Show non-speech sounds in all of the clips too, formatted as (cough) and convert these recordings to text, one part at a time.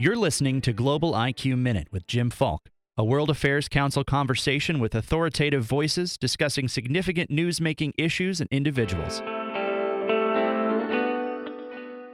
You're listening to Global IQ Minute with Jim Falk, a World Affairs Council conversation with authoritative voices discussing significant news making issues and individuals.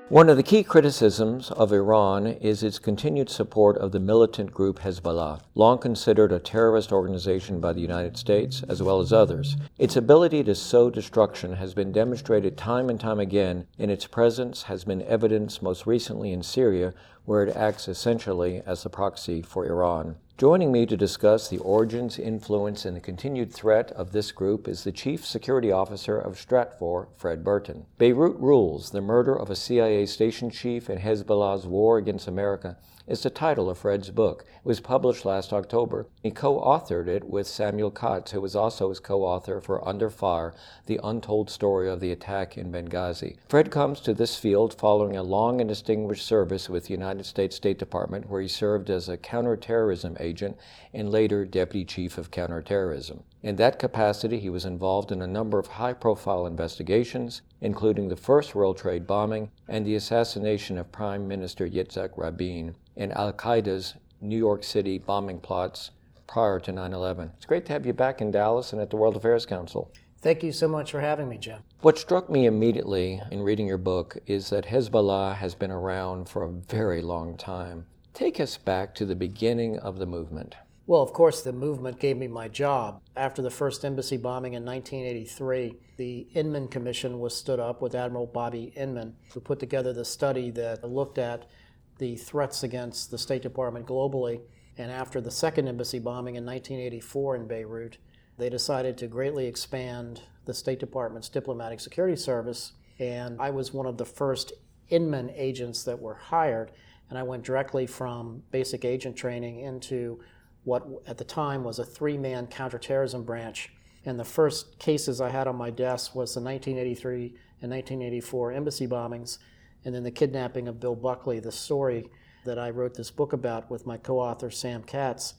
One of the key criticisms of Iran is its continued support of the militant group Hezbollah, long considered a terrorist organization by the United States as well as others. Its ability to sow destruction has been demonstrated time and time again, and its presence has been evidenced most recently in Syria, where it acts essentially as the proxy for Iran. Joining me to discuss the origins, influence, and the continued threat of this group is the Chief Security Officer of Stratfor, Fred Burton. Beirut Rules The Murder of a CIA Station Chief and Hezbollah's War Against America is the title of Fred's book. It was published last October. He co authored it with Samuel Katz, who was also his co author for Under Fire The Untold Story of the Attack in Benghazi. Fred comes to this field following a long and distinguished service with the United States State Department, where he served as a counterterrorism agent and later Deputy Chief of Counterterrorism. In that capacity, he was involved in a number of high profile investigations, including the first World Trade bombing and the assassination of Prime Minister Yitzhak Rabin and Al Qaeda's New York City bombing plots prior to 9 11. It's great to have you back in Dallas and at the World Affairs Council. Thank you so much for having me, Jim. What struck me immediately in reading your book is that Hezbollah has been around for a very long time. Take us back to the beginning of the movement. Well, of course, the movement gave me my job. After the first embassy bombing in 1983, the Inman Commission was stood up with Admiral Bobby Inman, who put together the study that looked at the threats against the State Department globally. And after the second embassy bombing in 1984 in Beirut, they decided to greatly expand the State Department's diplomatic security service. And I was one of the first Inman agents that were hired. And I went directly from basic agent training into what at the time was a three man counterterrorism branch. And the first cases I had on my desk was the 1983 and 1984 embassy bombings and then the kidnapping of Bill Buckley, the story that I wrote this book about with my co author Sam Katz.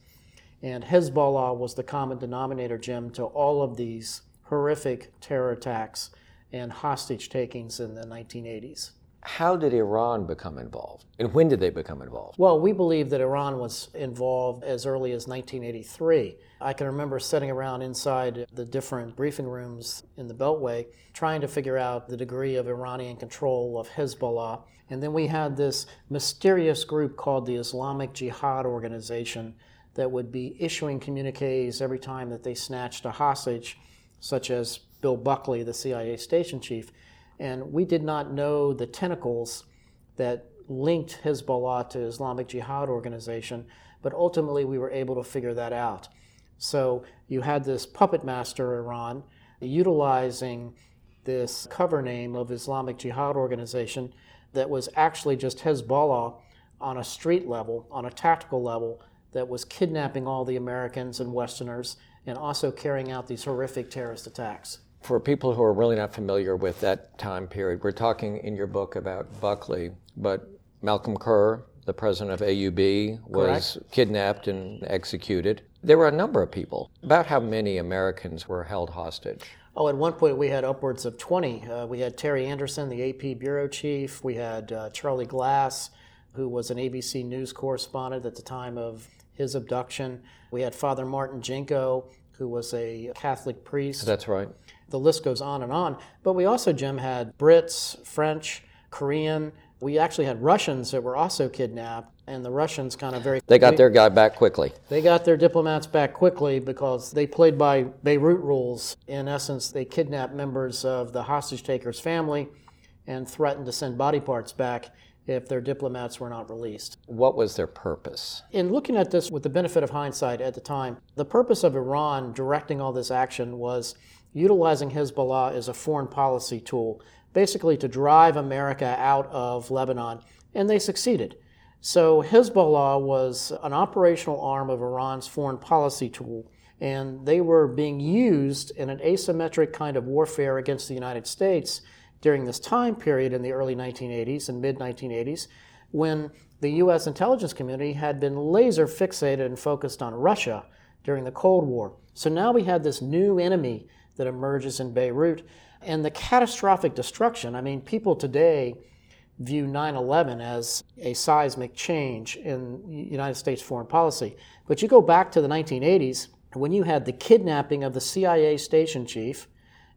And Hezbollah was the common denominator, Jim, to all of these horrific terror attacks and hostage takings in the 1980s. How did Iran become involved? And when did they become involved? Well, we believe that Iran was involved as early as 1983. I can remember sitting around inside the different briefing rooms in the Beltway trying to figure out the degree of Iranian control of Hezbollah. And then we had this mysterious group called the Islamic Jihad Organization that would be issuing communiques every time that they snatched a hostage, such as Bill Buckley, the CIA station chief. And we did not know the tentacles that linked Hezbollah to Islamic Jihad organization, but ultimately we were able to figure that out. So you had this puppet master, Iran, utilizing this cover name of Islamic Jihad organization that was actually just Hezbollah on a street level, on a tactical level, that was kidnapping all the Americans and Westerners and also carrying out these horrific terrorist attacks for people who are really not familiar with that time period, we're talking in your book about Buckley, but Malcolm Kerr, the president of AUB, was Correct. kidnapped and executed. There were a number of people. About how many Americans were held hostage? Oh, at one point we had upwards of 20. Uh, we had Terry Anderson, the AP bureau chief. We had uh, Charlie Glass, who was an ABC News correspondent at the time of his abduction. We had Father Martin Jenco, who was a Catholic priest. That's right. The list goes on and on. But we also, Jim, had Brits, French, Korean. We actually had Russians that were also kidnapped, and the Russians kind of very. They got their guy back quickly. They got their diplomats back quickly because they played by Beirut rules. In essence, they kidnapped members of the hostage taker's family and threatened to send body parts back if their diplomats were not released. What was their purpose? In looking at this with the benefit of hindsight at the time, the purpose of Iran directing all this action was utilizing Hezbollah as a foreign policy tool, basically to drive America out of Lebanon, and they succeeded. So Hezbollah was an operational arm of Iran's foreign policy tool, and they were being used in an asymmetric kind of warfare against the United States during this time period in the early 1980s and mid 1980s when the U.S. intelligence community had been laser fixated and focused on Russia during the Cold War. So now we had this new enemy that emerges in Beirut and the catastrophic destruction. I mean, people today view 9 11 as a seismic change in United States foreign policy. But you go back to the 1980s when you had the kidnapping of the CIA station chief,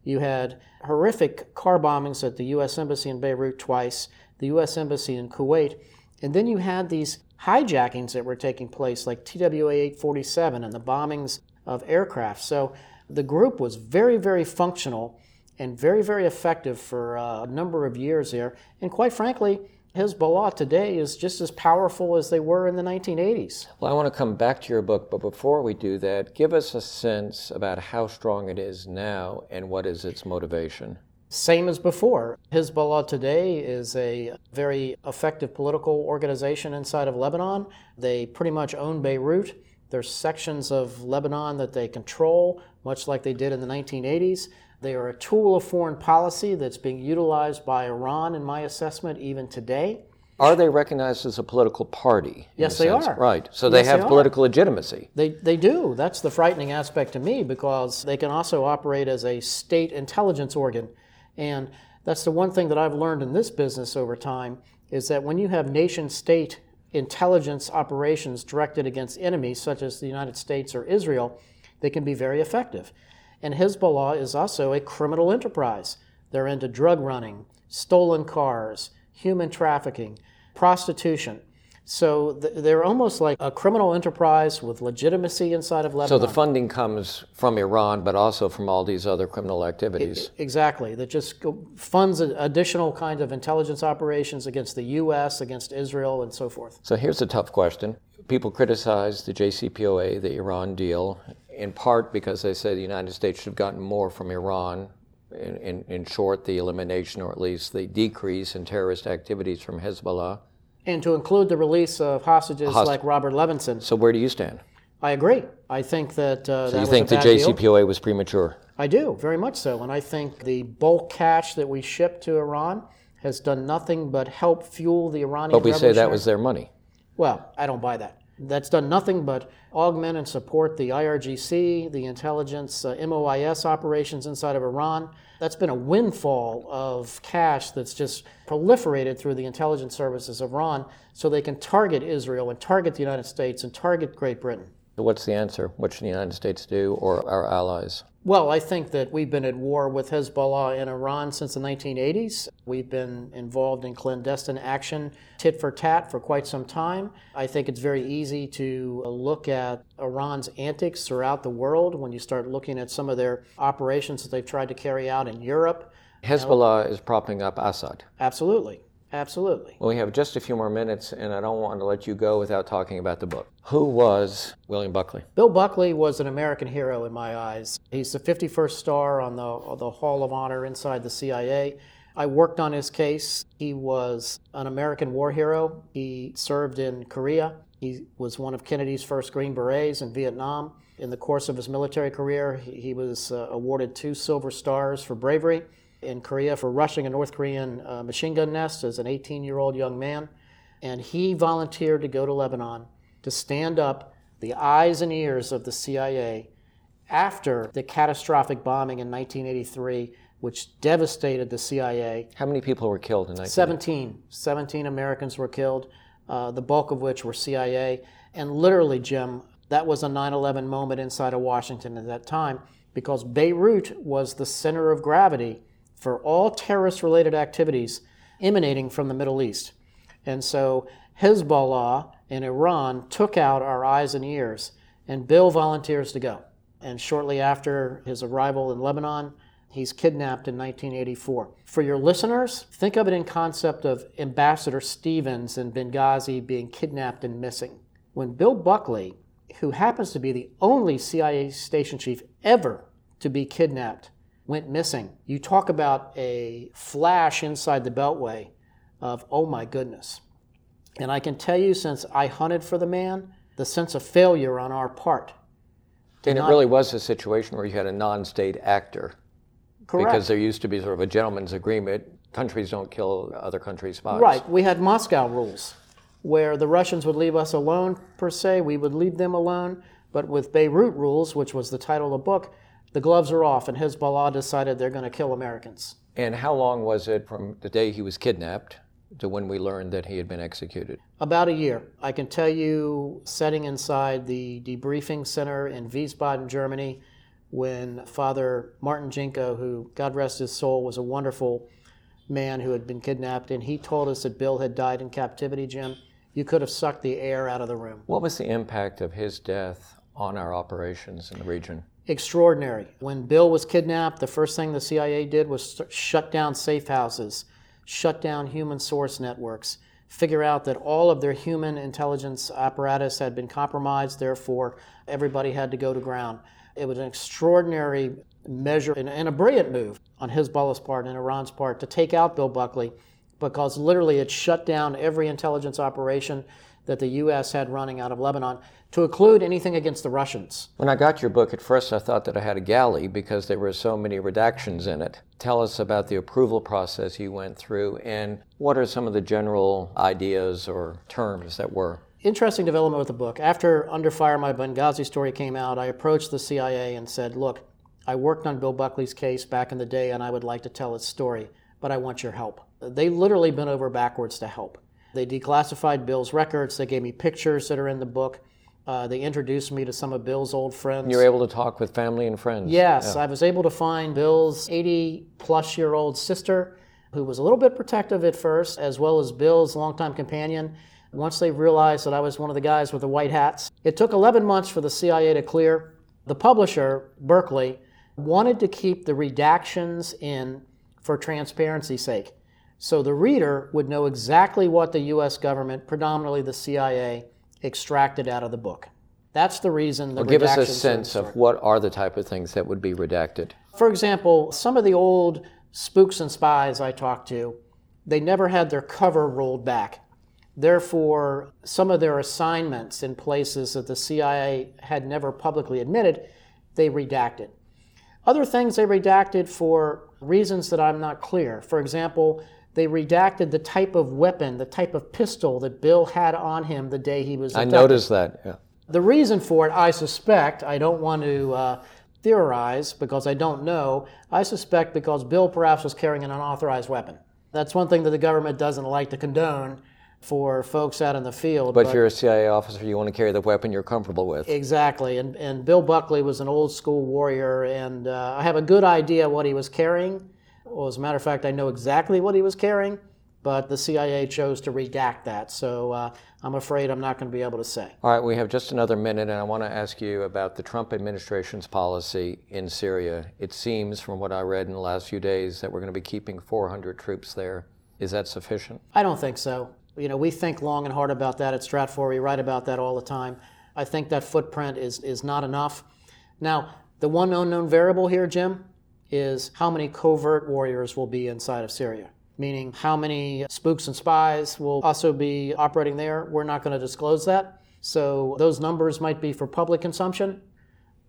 you had horrific car bombings at the U.S. Embassy in Beirut twice, the U.S. Embassy in Kuwait, and then you had these hijackings that were taking place, like TWA 847 and the bombings of aircraft. So the group was very, very functional and very, very effective for uh, a number of years there. And quite frankly, Hezbollah today is just as powerful as they were in the 1980s. Well, I want to come back to your book, but before we do that, give us a sense about how strong it is now and what is its motivation. Same as before. Hezbollah today is a very effective political organization inside of Lebanon. They pretty much own Beirut. There's sections of Lebanon that they control, much like they did in the 1980s. They are a tool of foreign policy that's being utilized by Iran, in my assessment, even today. Are they recognized as a political party? Yes, they sense? are. Right. So they have they political legitimacy. They, they do. That's the frightening aspect to me because they can also operate as a state intelligence organ. And that's the one thing that I've learned in this business over time is that when you have nation state intelligence operations directed against enemies such as the United States or Israel, they can be very effective. And Hezbollah is also a criminal enterprise. They're into drug running, stolen cars, human trafficking, prostitution. So th- they're almost like a criminal enterprise with legitimacy inside of Lebanon. So the funding comes from Iran, but also from all these other criminal activities. Exactly. That just funds additional kinds of intelligence operations against the U.S., against Israel, and so forth. So here's a tough question. People criticize the JCPOA, the Iran deal, in part because they say the United States should have gotten more from Iran. In, in, in short, the elimination or at least the decrease in terrorist activities from Hezbollah. And to include the release of hostages Host- like Robert Levinson, So where do you stand? I agree. I think that uh, that you think the bad deal. JCPOA was premature? I do, very much so. And I think the bulk cash that we shipped to Iran has done nothing but help fuel the Iranian But we say that was their money. Well, I don't buy that. That's done nothing but augment and support the IRGC, the intelligence uh, MOIS operations inside of Iran. That's been a windfall of cash that's just proliferated through the intelligence services of Iran so they can target Israel and target the United States and target Great Britain. So what's the answer? What should the United States do or our allies? Well, I think that we've been at war with Hezbollah in Iran since the 1980s. We've been involved in clandestine action, tit for tat, for quite some time. I think it's very easy to look at Iran's antics throughout the world when you start looking at some of their operations that they've tried to carry out in Europe. Hezbollah is propping up Assad. Absolutely. Absolutely. Well, we have just a few more minutes, and I don't want to let you go without talking about the book. Who was William Buckley? Bill Buckley was an American hero in my eyes. He's the 51st star on the, the Hall of Honor inside the CIA. I worked on his case. He was an American war hero. He served in Korea. He was one of Kennedy's first Green Berets in Vietnam. In the course of his military career, he, he was uh, awarded two Silver Stars for bravery in Korea for rushing a North Korean uh, machine gun nest as an 18 year old young man. And he volunteered to go to Lebanon to stand up the eyes and ears of the CIA after the catastrophic bombing in 1983, which devastated the CIA. How many people were killed in 19? 17, 17 Americans were killed, uh, the bulk of which were CIA. And literally, Jim, that was a 9 11 moment inside of Washington at that time because Beirut was the center of gravity for all terrorist related activities emanating from the Middle East. And so Hezbollah and Iran took out our eyes and ears, and Bill volunteers to go. And shortly after his arrival in Lebanon, he's kidnapped in 1984. For your listeners, think of it in concept of Ambassador Stevens in Benghazi being kidnapped and missing. When Bill Buckley, who happens to be the only CIA station chief ever to be kidnapped, went missing, you talk about a flash inside the Beltway of, oh my goodness. And I can tell you, since I hunted for the man, the sense of failure on our part. And it really was a situation where you had a non state actor. Correct. Because there used to be sort of a gentleman's agreement countries don't kill other countries' spies. Right. We had Moscow rules where the Russians would leave us alone, per se. We would leave them alone. But with Beirut rules, which was the title of the book, the gloves are off, and Hezbollah decided they're going to kill Americans. And how long was it from the day he was kidnapped to when we learned that he had been executed? About a year. I can tell you, setting inside the debriefing center in Wiesbaden, Germany, when Father Martin Jenco, who, God rest his soul, was a wonderful man who had been kidnapped, and he told us that Bill had died in captivity, Jim, you could have sucked the air out of the room. What was the impact of his death on our operations in the region? Extraordinary. When Bill was kidnapped, the first thing the CIA did was shut down safe houses, shut down human source networks, figure out that all of their human intelligence apparatus had been compromised, therefore, everybody had to go to ground. It was an extraordinary measure and, and a brilliant move on Hezbollah's part and Iran's part to take out Bill Buckley because literally it shut down every intelligence operation that the U.S. had running out of Lebanon, to include anything against the Russians. When I got your book, at first I thought that I had a galley because there were so many redactions in it. Tell us about the approval process you went through and what are some of the general ideas or terms that were interesting development with the book. After Under Fire, my Benghazi story came out, I approached the CIA and said, Look, I worked on Bill Buckley's case back in the day and I would like to tell its story, but I want your help. They literally bent over backwards to help. They declassified Bill's records, they gave me pictures that are in the book. Uh, they introduced me to some of Bill's old friends. You were able to talk with family and friends. Yes, yeah. I was able to find Bill's 80 plus year old sister, who was a little bit protective at first, as well as Bill's longtime companion once they realized that I was one of the guys with the white hats. It took 11 months for the CIA to clear. The publisher, Berkley, wanted to keep the redactions in for transparency's sake. So the reader would know exactly what the US government, predominantly the CIA, extracted out of the book. That's the reason the well, give us a sense of what are the type of things that would be redacted. For example, some of the old spooks and spies I talked to, they never had their cover rolled back. Therefore, some of their assignments in places that the CIA had never publicly admitted, they redacted. Other things they redacted for reasons that I'm not clear. For example, they redacted the type of weapon, the type of pistol that Bill had on him the day he was. Abducted. I noticed that. Yeah. The reason for it, I suspect, I don't want to uh, theorize because I don't know. I suspect because Bill perhaps was carrying an unauthorized weapon. That's one thing that the government doesn't like to condone for folks out in the field. But, but, you're a CIA officer, you want to carry the weapon you're comfortable with. Exactly. And, and Bill Buckley was an old school warrior, and uh, I have a good idea what he was carrying. Well, as a matter of fact, I know exactly what he was carrying, but the CIA chose to redact that. So uh, I'm afraid I'm not going to be able to say. All right, we have just another minute, and I want to ask you about the Trump administration's policy in Syria. It seems, from what I read in the last few days, that we're going to be keeping 400 troops there. Is that sufficient? I don't think so. You know, we think long and hard about that at Stratfor. We write about that all the time. I think that footprint is, is not enough. Now, the one unknown variable here, Jim, is how many covert warriors will be inside of Syria, meaning how many spooks and spies will also be operating there. We're not going to disclose that. So those numbers might be for public consumption,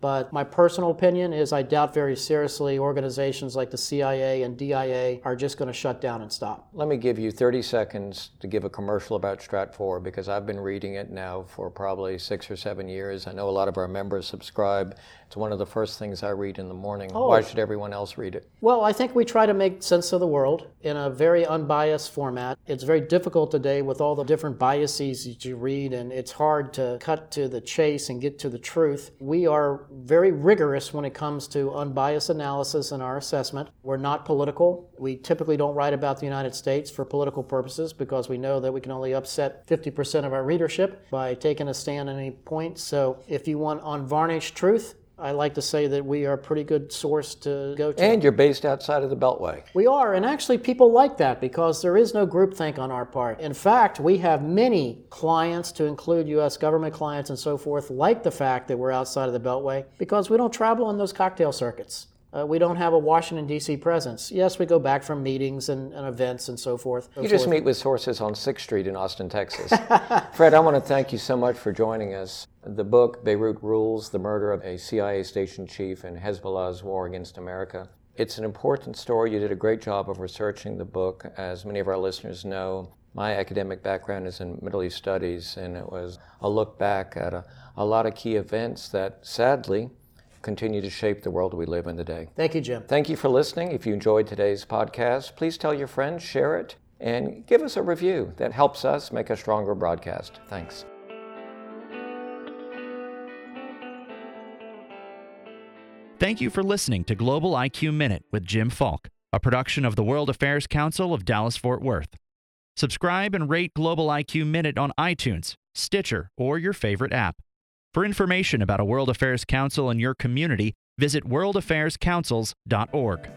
but my personal opinion is I doubt very seriously organizations like the CIA and DIA are just going to shut down and stop. Let me give you 30 seconds to give a commercial about Stratfor because I've been reading it now for probably six or seven years. I know a lot of our members subscribe. It's one of the first things I read in the morning. Oh. Why should everyone else read it? Well, I think we try to make sense of the world in a very unbiased format. It's very difficult today with all the different biases that you read, and it's hard to cut to the chase and get to the truth. We are very rigorous when it comes to unbiased analysis in our assessment. We're not political. We typically don't write about the United States for political purposes because we know that we can only upset 50% of our readership by taking a stand on any point. So if you want unvarnished truth, I like to say that we are a pretty good source to go to. And you're based outside of the Beltway. We are, and actually people like that because there is no groupthink on our part. In fact, we have many clients, to include U.S. government clients and so forth, like the fact that we're outside of the Beltway because we don't travel on those cocktail circuits. Uh, we don't have a Washington, D.C. presence. Yes, we go back from meetings and, and events and so forth. So you just forth. meet with sources on 6th Street in Austin, Texas. (laughs) Fred, I want to thank you so much for joining us. The book, Beirut Rules The Murder of a CIA Station Chief and Hezbollah's War Against America. It's an important story. You did a great job of researching the book. As many of our listeners know, my academic background is in Middle East studies, and it was a look back at a, a lot of key events that sadly continue to shape the world we live in today. Thank you, Jim. Thank you for listening. If you enjoyed today's podcast, please tell your friends, share it, and give us a review. That helps us make a stronger broadcast. Thanks. Thank you for listening to Global IQ Minute with Jim Falk, a production of the World Affairs Council of Dallas Fort Worth. Subscribe and rate Global IQ Minute on iTunes, Stitcher, or your favorite app. For information about a World Affairs Council in your community, visit worldaffairscouncils.org.